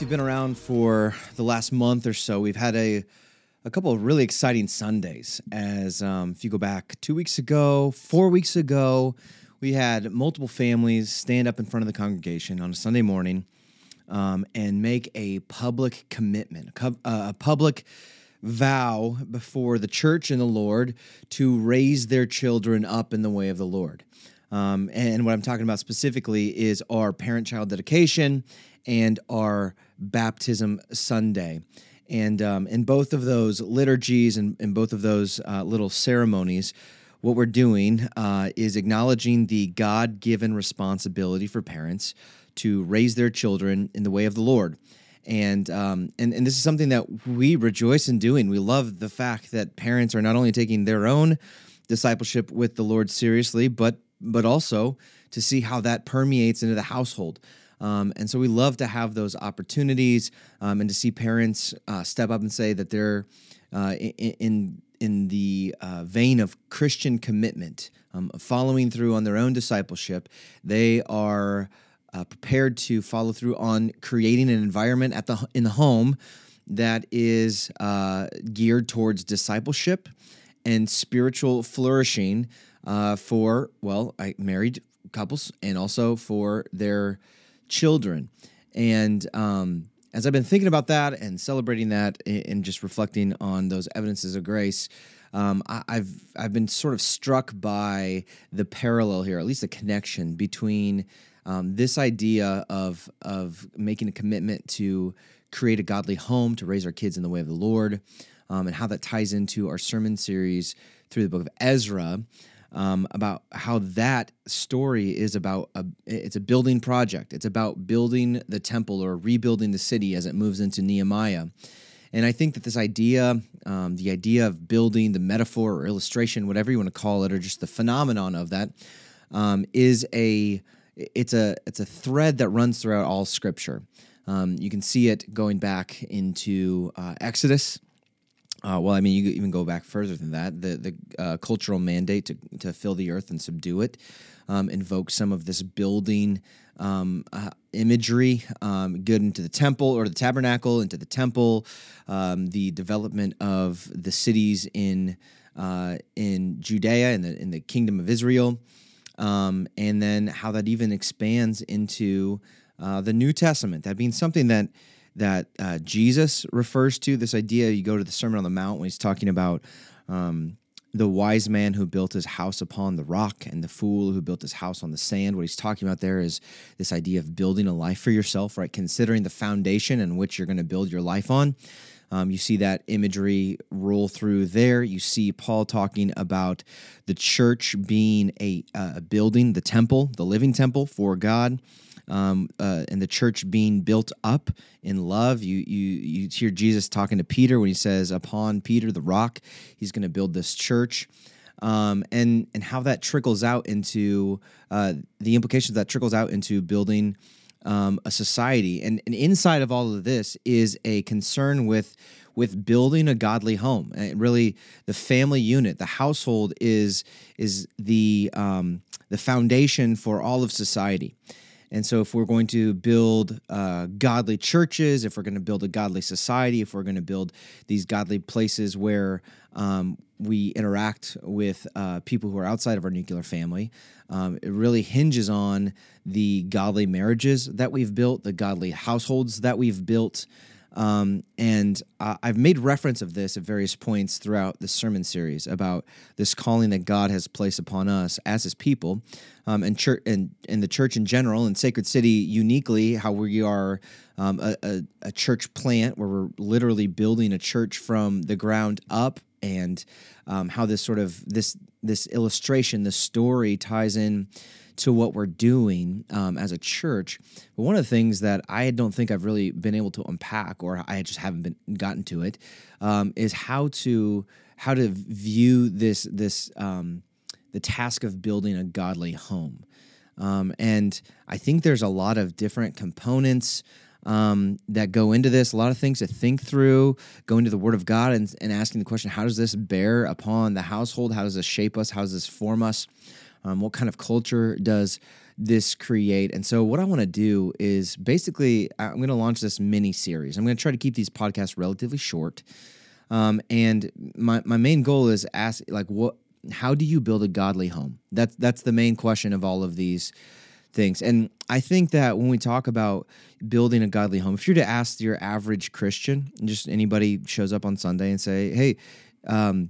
You've been around for the last month or so, we've had a a couple of really exciting Sundays. As um, if you go back two weeks ago, four weeks ago, we had multiple families stand up in front of the congregation on a Sunday morning um, and make a public commitment, a, a public vow before the church and the Lord to raise their children up in the way of the Lord. Um, and what I'm talking about specifically is our parent child dedication and our baptism Sunday. And um, in both of those liturgies and in both of those uh, little ceremonies, what we're doing uh, is acknowledging the God given responsibility for parents to raise their children in the way of the Lord. And, um, and and this is something that we rejoice in doing. We love the fact that parents are not only taking their own discipleship with the Lord seriously, but but also to see how that permeates into the household. Um, and so we love to have those opportunities um, and to see parents uh, step up and say that they're uh, in, in the uh, vein of Christian commitment, um, following through on their own discipleship. They are uh, prepared to follow through on creating an environment at the in the home that is uh, geared towards discipleship and spiritual flourishing uh, for well, I married couples and also for their children. And um, as I've been thinking about that and celebrating that and just reflecting on those evidences of grace, um, I, have I've been sort of struck by the parallel here, at least the connection between um, this idea of of making a commitment to create a godly home to raise our kids in the way of the Lord, um, and how that ties into our sermon series through the book of Ezra um, about how that story is about a, it's a building project. It's about building the temple or rebuilding the city as it moves into Nehemiah. And I think that this idea, um, the idea of building, the metaphor or illustration, whatever you want to call it, or just the phenomenon of that, um, is a it's a it's a thread that runs throughout all Scripture. Um, you can see it going back into uh, Exodus uh, well, I mean, you even go back further than that. The the uh, cultural mandate to to fill the earth and subdue it um, invokes some of this building um, uh, imagery, um, good into the temple or the tabernacle, into the temple, um, the development of the cities in uh, in Judea and the in the kingdom of Israel, um, and then how that even expands into uh, the New Testament. That being something that that uh, Jesus refers to. This idea, you go to the Sermon on the Mount when he's talking about um, the wise man who built his house upon the rock and the fool who built his house on the sand. What he's talking about there is this idea of building a life for yourself, right? Considering the foundation in which you're going to build your life on. Um, you see that imagery roll through there. You see Paul talking about the church being a, uh, a building, the temple, the living temple for God um, uh, and the church being built up in love. You you you hear Jesus talking to Peter when he says, "Upon Peter, the rock, he's going to build this church." Um, and and how that trickles out into uh, the implications that trickles out into building um, a society. And, and inside of all of this is a concern with with building a godly home. And really, the family unit, the household, is is the um, the foundation for all of society. And so, if we're going to build uh, godly churches, if we're going to build a godly society, if we're going to build these godly places where um, we interact with uh, people who are outside of our nuclear family. Um, it really hinges on the godly marriages that we've built, the godly households that we've built. Um, and uh, I've made reference of this at various points throughout the sermon series about this calling that God has placed upon us as His people, um, and church and, and the church in general, and Sacred City uniquely, how we are um, a, a, a church plant where we're literally building a church from the ground up, and um, how this sort of this this illustration, this story ties in to what we're doing um, as a church. But one of the things that I don't think I've really been able to unpack, or I just haven't been gotten to it, um, is how to how to view this this um, the task of building a godly home. Um, and I think there's a lot of different components um, that go into this, a lot of things to think through, going to the Word of God and, and asking the question, how does this bear upon the household? How does this shape us? How does this form us? Um, what kind of culture does this create? And so, what I want to do is basically, I'm going to launch this mini series. I'm going to try to keep these podcasts relatively short. Um, and my, my main goal is ask like what how do you build a godly home that's that's the main question of all of these things and i think that when we talk about building a godly home if you're to ask your average christian just anybody shows up on sunday and say hey um,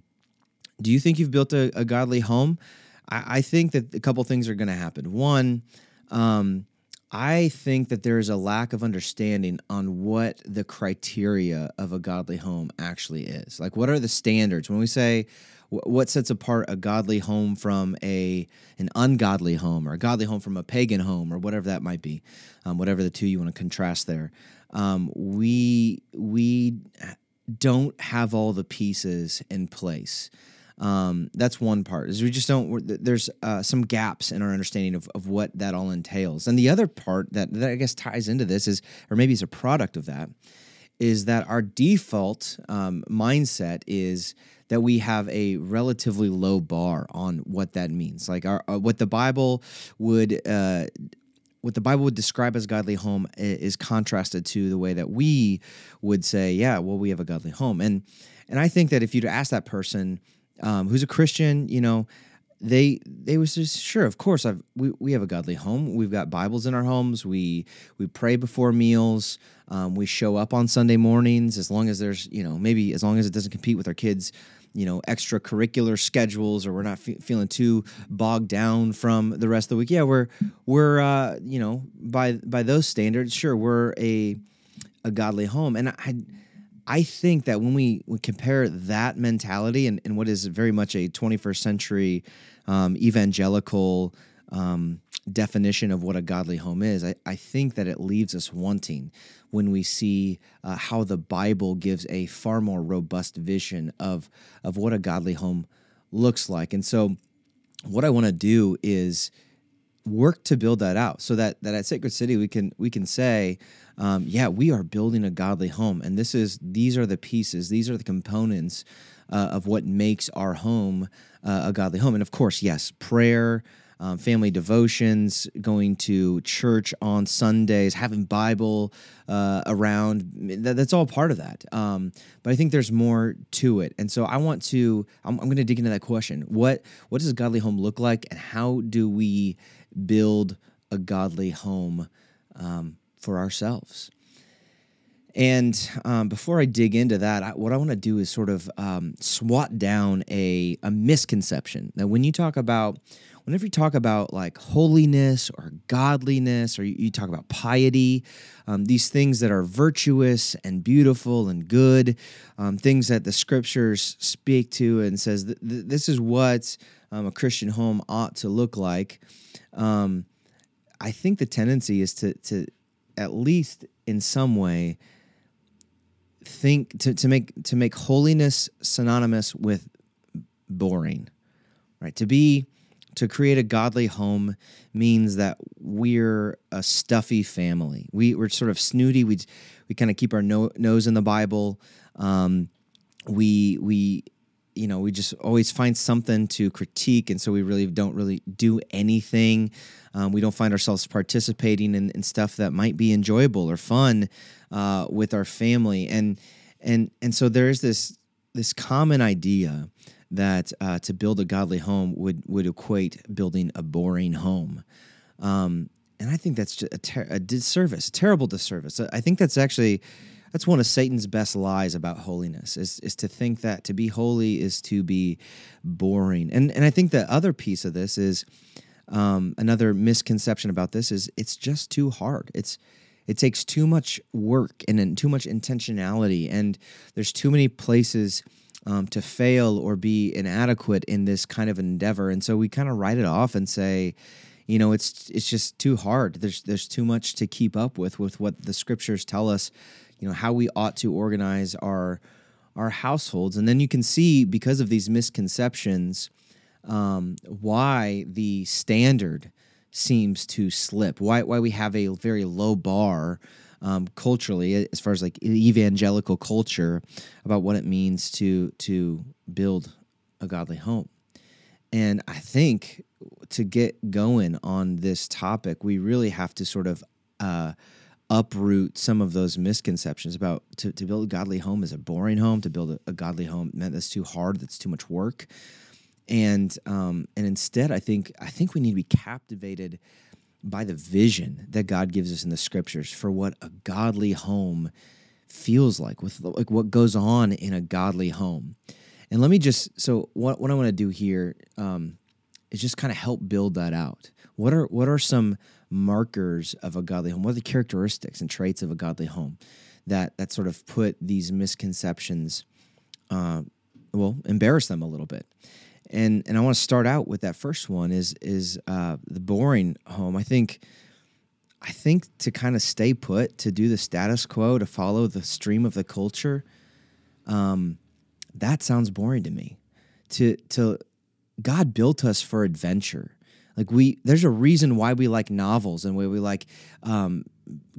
do you think you've built a, a godly home I, I think that a couple things are going to happen. One, um, I think that there is a lack of understanding on what the criteria of a godly home actually is. Like, what are the standards when we say what sets apart a godly home from a an ungodly home, or a godly home from a pagan home, or whatever that might be, um, whatever the two you want to contrast there. Um, we we don't have all the pieces in place. Um, that's one part. Is we just don't. There's uh, some gaps in our understanding of, of what that all entails. And the other part that, that I guess ties into this is, or maybe is a product of that, is that our default um, mindset is that we have a relatively low bar on what that means. Like our, uh, what the Bible would. Uh, what the Bible would describe as godly home is contrasted to the way that we would say, yeah, well, we have a godly home. And and I think that if you'd ask that person, um, who's a Christian, you know, they they was just sure of course I've we, we have a godly home. We've got bibles in our homes. We we pray before meals. Um, we show up on sunday mornings as long as there's you know maybe as long as it doesn't compete with our kids you know extracurricular schedules or we're not fe- feeling too bogged down from the rest of the week. Yeah we're we're uh, you know by by those standards sure we're a a godly home. And i I think that when we, we compare that mentality and, and what is very much a 21st century um, evangelical um, definition of what a godly home is, I, I think that it leaves us wanting when we see uh, how the Bible gives a far more robust vision of, of what a godly home looks like. And so, what I want to do is work to build that out so that, that at Sacred City we can we can say um, yeah, we are building a godly home, and this is these are the pieces, these are the components uh, of what makes our home uh, a godly home. And of course, yes, prayer. Um, family devotions, going to church on Sundays, having Bible uh, around. That, that's all part of that. Um, but I think there's more to it, and so I want to. I'm, I'm going to dig into that question. What What does a godly home look like, and how do we build a godly home? Um, for ourselves. And um, before I dig into that, I, what I want to do is sort of um, swat down a, a misconception. That when you talk about, whenever you talk about like holiness or godliness, or you, you talk about piety, um, these things that are virtuous and beautiful and good, um, things that the scriptures speak to and says th- th- this is what um, a Christian home ought to look like. Um, I think the tendency is to to at least in some way think to, to make to make holiness synonymous with boring right to be to create a godly home means that we're a stuffy family. We, we're sort of snooty. We we kind of keep our no, nose in the bible. Um, we we you know we just always find something to critique and so we really don't really do anything. Um, we don't find ourselves participating in, in, stuff that might be enjoyable or fun uh, with our family. And and and so there is this this common idea that uh, to build a godly home would would equate building a boring home. Um, and I think that's a, ter- a disservice, a terrible disservice. I think that's actually that's one of Satan's best lies about holiness is is to think that to be holy is to be boring. And and I think the other piece of this is um, another misconception about this is it's just too hard. It's it takes too much work and, and too much intentionality, and there's too many places um, to fail or be inadequate in this kind of endeavor. And so we kind of write it off and say, you know, it's it's just too hard. There's there's too much to keep up with with what the scriptures tell us, you know, how we ought to organize our our households. And then you can see because of these misconceptions, um, why the standard seems to slip. Why why we have a very low bar um, culturally, as far as like evangelical culture, about what it means to to build a godly home. And I think to get going on this topic, we really have to sort of uh, uproot some of those misconceptions about to, to build a godly home is a boring home, to build a, a godly home meant that's too hard, that's too much work. And um, and instead, I think I think we need to be captivated by the vision that God gives us in the scriptures for what a godly home feels like, with like what goes on in a godly home. And let me just so what what I want to do here um, is just kind of help build that out. What are what are some markers of a godly home? What are the characteristics and traits of a godly home that that sort of put these misconceptions, uh, well, embarrass them a little bit? And and I want to start out with that first one is is uh, the boring home. I think. I think to kind of stay put, to do the status quo, to follow the stream of the culture, um, that sounds boring to me. To to God built us for adventure. Like we, there's a reason why we like novels and why we like um,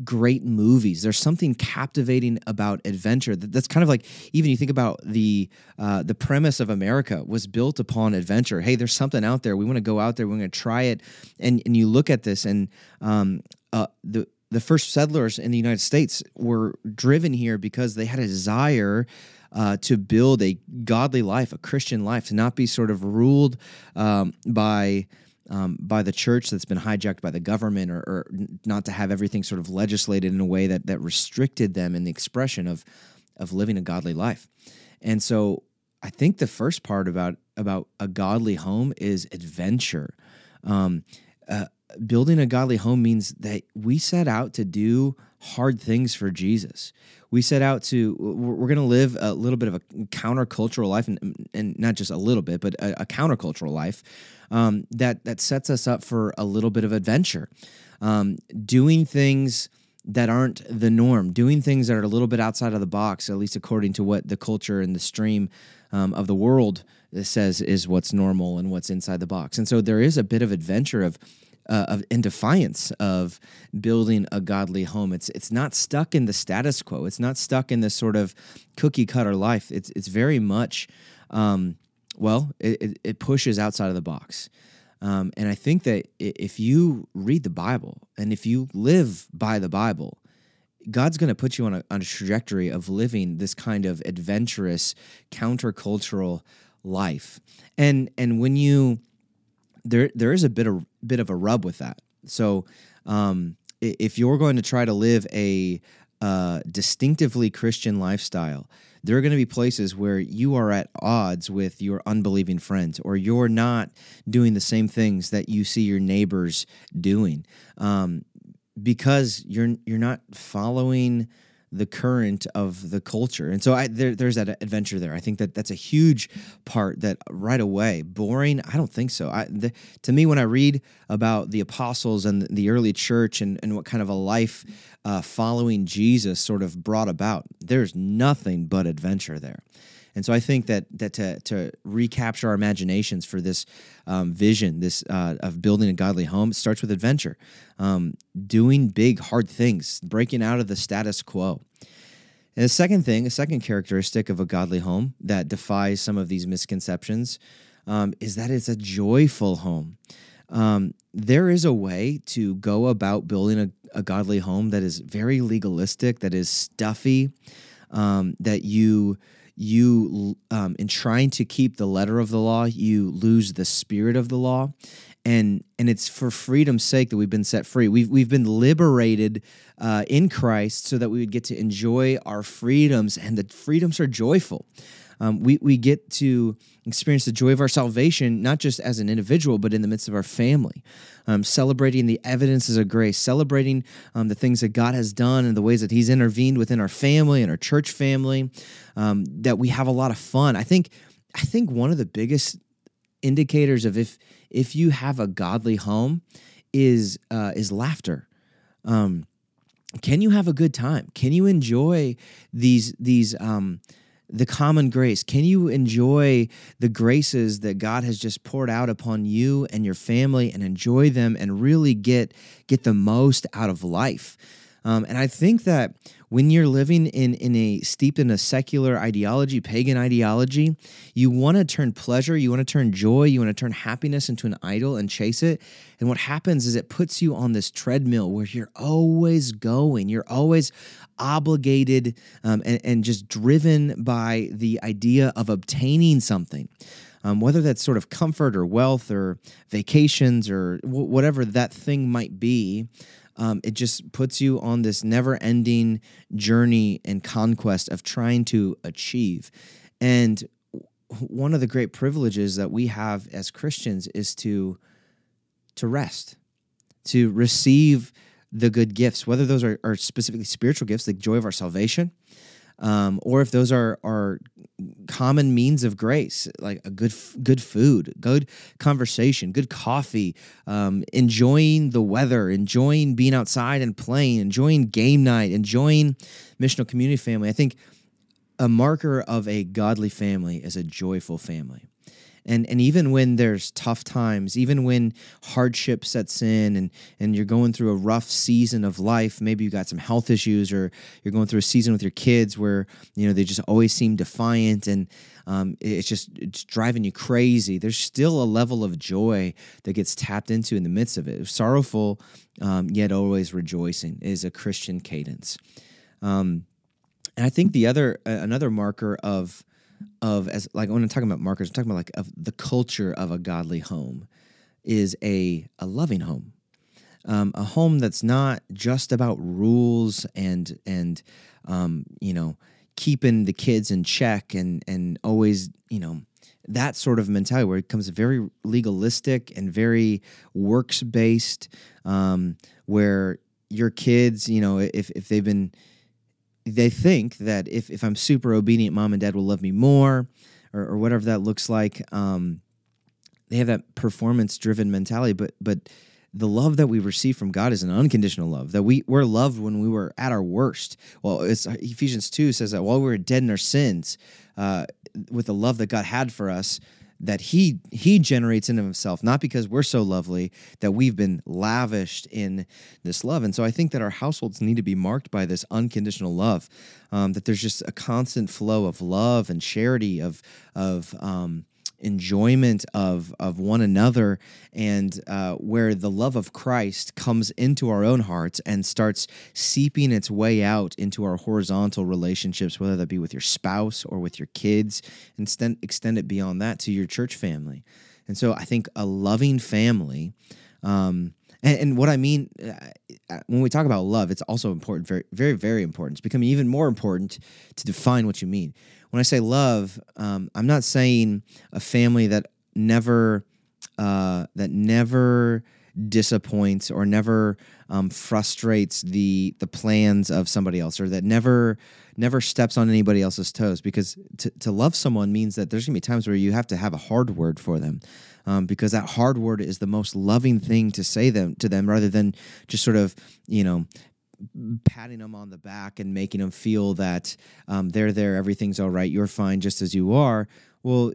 great movies. There's something captivating about adventure. That's kind of like even you think about the uh, the premise of America was built upon adventure. Hey, there's something out there. We want to go out there. We're going to try it. And and you look at this and um, uh, the the first settlers in the United States were driven here because they had a desire uh, to build a godly life, a Christian life, to not be sort of ruled um, by. Um, by the church that's been hijacked by the government, or, or, not to have everything sort of legislated in a way that that restricted them in the expression of of living a godly life. And so, I think the first part about about a godly home is adventure. Um, uh, building a godly home means that we set out to do hard things for Jesus. We set out to we're going to live a little bit of a countercultural life, and, and not just a little bit, but a, a countercultural life um, that that sets us up for a little bit of adventure, um, doing things that aren't the norm, doing things that are a little bit outside of the box, at least according to what the culture and the stream um, of the world says is what's normal and what's inside the box. And so there is a bit of adventure of uh, of in defiance of building a godly home. It's it's not stuck in the status quo. It's not stuck in this sort of cookie cutter life. It's it's very much, um, well, it, it pushes outside of the box. Um, and I think that if you read the Bible and if you live by the Bible, God's going to put you on a, on a trajectory of living this kind of adventurous, countercultural life. And and when you there there is a bit of bit of a rub with that. So um, if you're going to try to live a uh, distinctively Christian lifestyle, there are going to be places where you are at odds with your unbelieving friends, or you're not doing the same things that you see your neighbors doing, um, because you're you're not following the current of the culture. And so I, there, there's that adventure there. I think that that's a huge part that right away, boring, I don't think so. I, the, to me, when I read about the apostles and the early church and, and what kind of a life uh, following Jesus sort of brought about, there's nothing but adventure there. And so I think that that to, to recapture our imaginations for this um, vision, this uh, of building a godly home, starts with adventure, um, doing big, hard things, breaking out of the status quo. And the second thing, a second characteristic of a godly home that defies some of these misconceptions, um, is that it's a joyful home. Um, there is a way to go about building a, a godly home that is very legalistic, that is stuffy, um, that you you um, in trying to keep the letter of the law, you lose the spirit of the law. And and it's for freedom's sake that we've been set free. We've we've been liberated uh, in Christ so that we would get to enjoy our freedoms, and the freedoms are joyful. Um, we, we get to experience the joy of our salvation, not just as an individual, but in the midst of our family. Um, celebrating the evidences of grace, celebrating um, the things that God has done and the ways that He's intervened within our family and our church family, um, that we have a lot of fun. I think, I think one of the biggest indicators of if if you have a godly home is uh, is laughter. Um, can you have a good time? Can you enjoy these these um, the common grace? Can you enjoy the graces that God has just poured out upon you and your family and enjoy them and really get get the most out of life? Um, and I think that when you're living in in a steeped in a secular ideology, pagan ideology, you want to turn pleasure, you want to turn joy, you want to turn happiness into an idol and chase it. And what happens is it puts you on this treadmill where you're always going, you're always obligated um, and, and just driven by the idea of obtaining something. Um, whether that's sort of comfort or wealth or vacations or w- whatever that thing might be um, it just puts you on this never ending journey and conquest of trying to achieve. And one of the great privileges that we have as Christians is to to rest, to receive the good gifts, whether those are, are specifically spiritual gifts, the joy of our salvation, um, or if those are are common means of grace, like a good good food, good conversation, good coffee, um, enjoying the weather, enjoying being outside and playing, enjoying game night, enjoying missional community family. I think a marker of a godly family is a joyful family and and even when there's tough times even when hardship sets in and and you're going through a rough season of life maybe you got some health issues or you're going through a season with your kids where you know they just always seem defiant and um, it's just it's driving you crazy. There's still a level of joy that gets tapped into in the midst of it. Sorrowful um, yet always rejoicing is a christian cadence. Um, and i think the other uh, another marker of of as like when I'm talking about markers, I'm talking about like of the culture of a godly home is a a loving home. Um, a home that's not just about rules and and um, you know keeping the kids in check and and always you know that sort of mentality where it becomes very legalistic and very works based um, where your kids you know if if they've been they think that if, if I'm super obedient, mom and dad will love me more, or, or whatever that looks like. Um, they have that performance driven mentality, but but the love that we receive from God is an unconditional love. That we we're loved when we were at our worst. Well, it's Ephesians two says that while we were dead in our sins, uh, with the love that God had for us, that he he generates in himself not because we're so lovely that we've been lavished in this love. And so i think that our households need to be marked by this unconditional love um, that there's just a constant flow of love and charity of of um, enjoyment of of one another and uh, where the love of Christ comes into our own hearts and starts seeping its way out into our horizontal relationships, whether that be with your spouse or with your kids, and extend, extend it beyond that to your church family. And so I think a loving family. Um, and, and, what I mean uh, when we talk about love, it's also important, very, very, very important. It's becoming even more important to define what you mean when I say love, um, I'm not saying a family that never uh, that never disappoints or never um, frustrates the the plans of somebody else or that never never steps on anybody else's toes because to, to love someone means that there's gonna be times where you have to have a hard word for them um, because that hard word is the most loving thing to say them to them rather than just sort of you know patting them on the back and making them feel that um, they're there, everything's all right, you're fine just as you are. Well,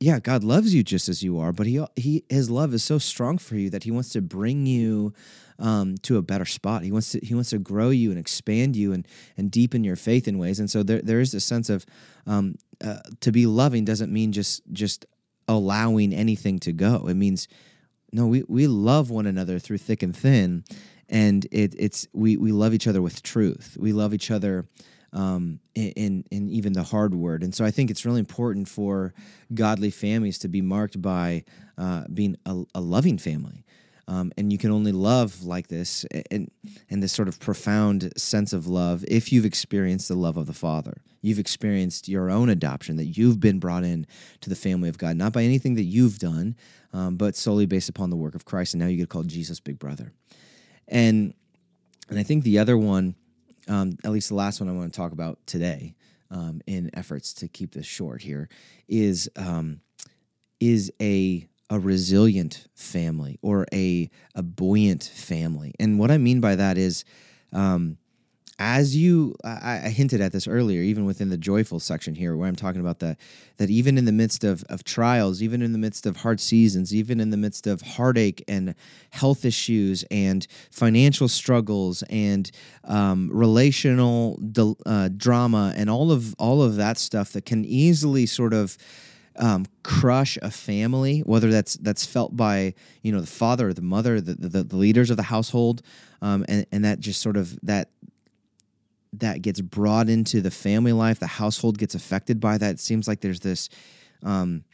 yeah, God loves you just as you are, but he he his love is so strong for you that he wants to bring you um, to a better spot. He wants to he wants to grow you and expand you and and deepen your faith in ways. And so there there is a sense of um, uh, to be loving doesn't mean just just allowing anything to go. It means no, we we love one another through thick and thin, and it, it's we we love each other with truth. We love each other um, in in even the hard word. And so I think it's really important for godly families to be marked by uh, being a, a, loving family. Um, and you can only love like this and and this sort of profound sense of love if you've experienced the love of the Father. You've experienced your own adoption, that you've been brought in to the family of God, not by anything that you've done, um, but solely based upon the work of Christ. And now you get called Jesus' big brother. And and I think the other one um, at least the last one I want to talk about today, um, in efforts to keep this short here, is um, is a a resilient family or a a buoyant family. And what I mean by that is um, as you I, I, hinted at this earlier even within the joyful section here where i'm talking about that that even in the midst of, of trials even in the midst of hard seasons even in the midst of heartache and health issues and financial struggles and um, relational uh, drama and all of all of that stuff that can easily sort of um, crush a family, whether that's that's felt by you know the father or the mother, the the, the leaders of the household, um, and and that just sort of that that gets brought into the family life, the household gets affected by that. It seems like there's this um,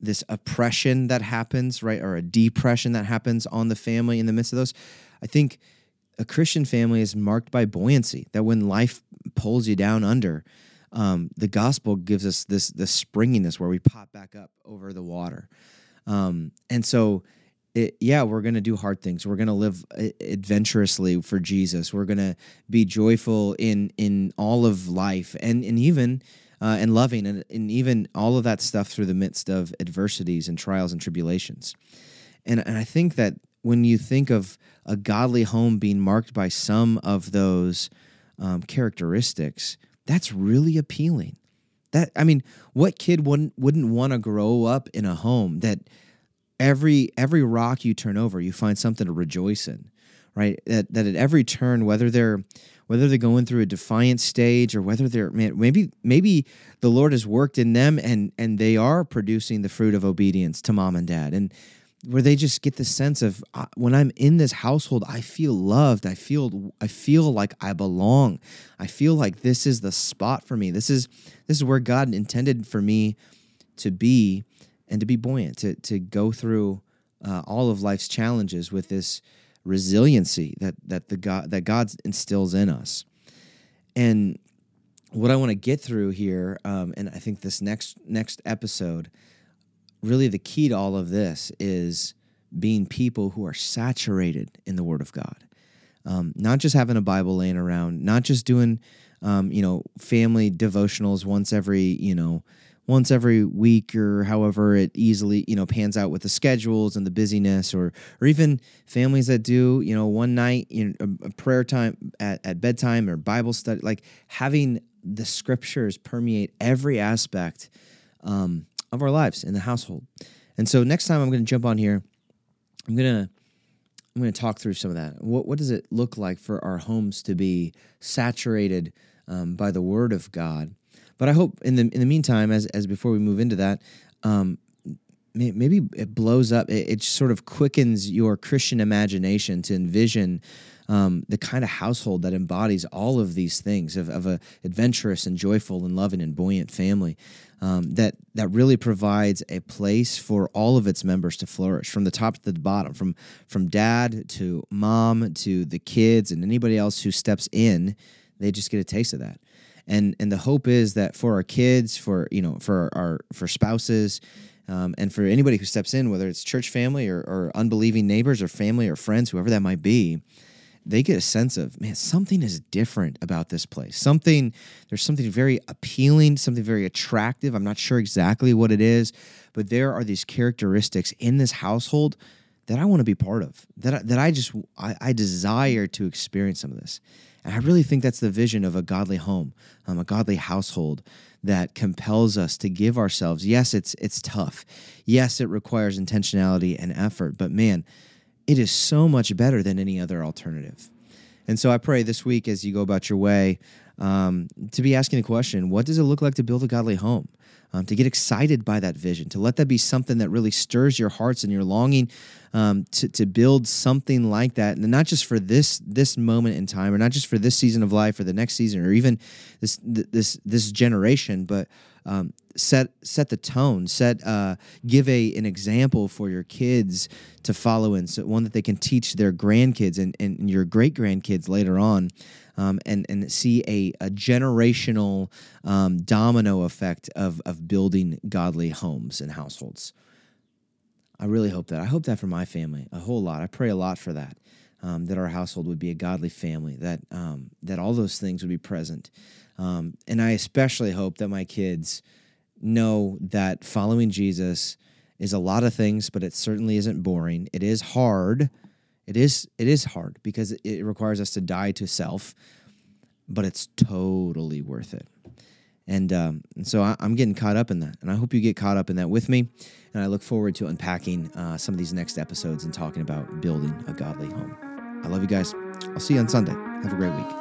this oppression that happens, right, or a depression that happens on the family in the midst of those. I think a Christian family is marked by buoyancy. That when life pulls you down under, um, the gospel gives us this this springiness where we pop back up over the water. Um, and so it, yeah, we're going to do hard things. We're going to live uh, adventurously for Jesus. We're going to be joyful in in all of life and and even uh, and loving and, and even all of that stuff through the midst of adversities and trials and tribulations. And and I think that when you think of a godly home being marked by some of those um, characteristics, that's really appealing. That I mean, what kid wouldn't wouldn't want to grow up in a home that every every rock you turn over, you find something to rejoice in, right? That that at every turn, whether they're whether they're going through a defiant stage or whether they're man, maybe maybe the Lord has worked in them and and they are producing the fruit of obedience to mom and dad and where they just get the sense of uh, when I'm in this household, I feel loved. I feel I feel like I belong. I feel like this is the spot for me. This is this is where God intended for me to be and to be buoyant, to, to go through uh, all of life's challenges with this resiliency that, that, the God, that God instills in us. And what I want to get through here, um, and I think this next next episode, really the key to all of this is being people who are saturated in the Word of God, um, not just having a Bible laying around, not just doing, um, you know, family devotionals once every, you know, once every week or however it easily you know pans out with the schedules and the busyness or or even families that do you know one night you know a prayer time at, at bedtime or bible study like having the scriptures permeate every aspect um, of our lives in the household. And so next time i'm going to jump on here i'm going to i'm going to talk through some of that. What, what does it look like for our homes to be saturated um, by the word of god but I hope in the in the meantime, as as before we move into that, um, maybe it blows up. It, it, sort of quickens your Christian imagination to envision. Um, the kind of household that embodies all of these things of, of a adventurous and joyful and loving and buoyant family um, that that really provides a place for all of its members to flourish from the top to the bottom from from dad to mom to the kids and anybody else who steps in they just get a taste of that and and the hope is that for our kids for you know for our for spouses um, and for anybody who steps in whether it's church family or, or unbelieving neighbors or family or friends whoever that might be they get a sense of man something is different about this place. Something there's something very appealing something very attractive. I'm not sure exactly what it is but there are these characteristics in this household that i want to be part of that I, that i just I, I desire to experience some of this and I really think that's the vision of a godly home, um, a godly household that compels us to give ourselves. Yes, it's it's tough. Yes, it requires intentionality and effort, but man, it is so much better than any other alternative. And so I pray this week as you go about your way, um, to be asking the question what does it look like to build a godly home? Um, to get excited by that vision, to let that be something that really stirs your hearts and your longing um, to, to build something like that, and not just for this this moment in time, or not just for this season of life, or the next season, or even this this this generation, but um, set set the tone, set uh, give a an example for your kids to follow in, so one that they can teach their grandkids and, and your great grandkids later on um, and and see a, a generational um, domino effect of of building godly homes and households. I really hope that. I hope that for my family a whole lot. I pray a lot for that. Um, that our household would be a godly family. That um, that all those things would be present. Um, and I especially hope that my kids know that following Jesus is a lot of things, but it certainly isn't boring. It is hard it is it is hard because it requires us to die to self, but it's totally worth it. And, um, and so I, am getting caught up in that, and I hope you get caught up in that with me. And I look forward to unpacking uh, some of these next episodes and talking about building a godly home. I love you guys. I'll see you on Sunday. Have a great week.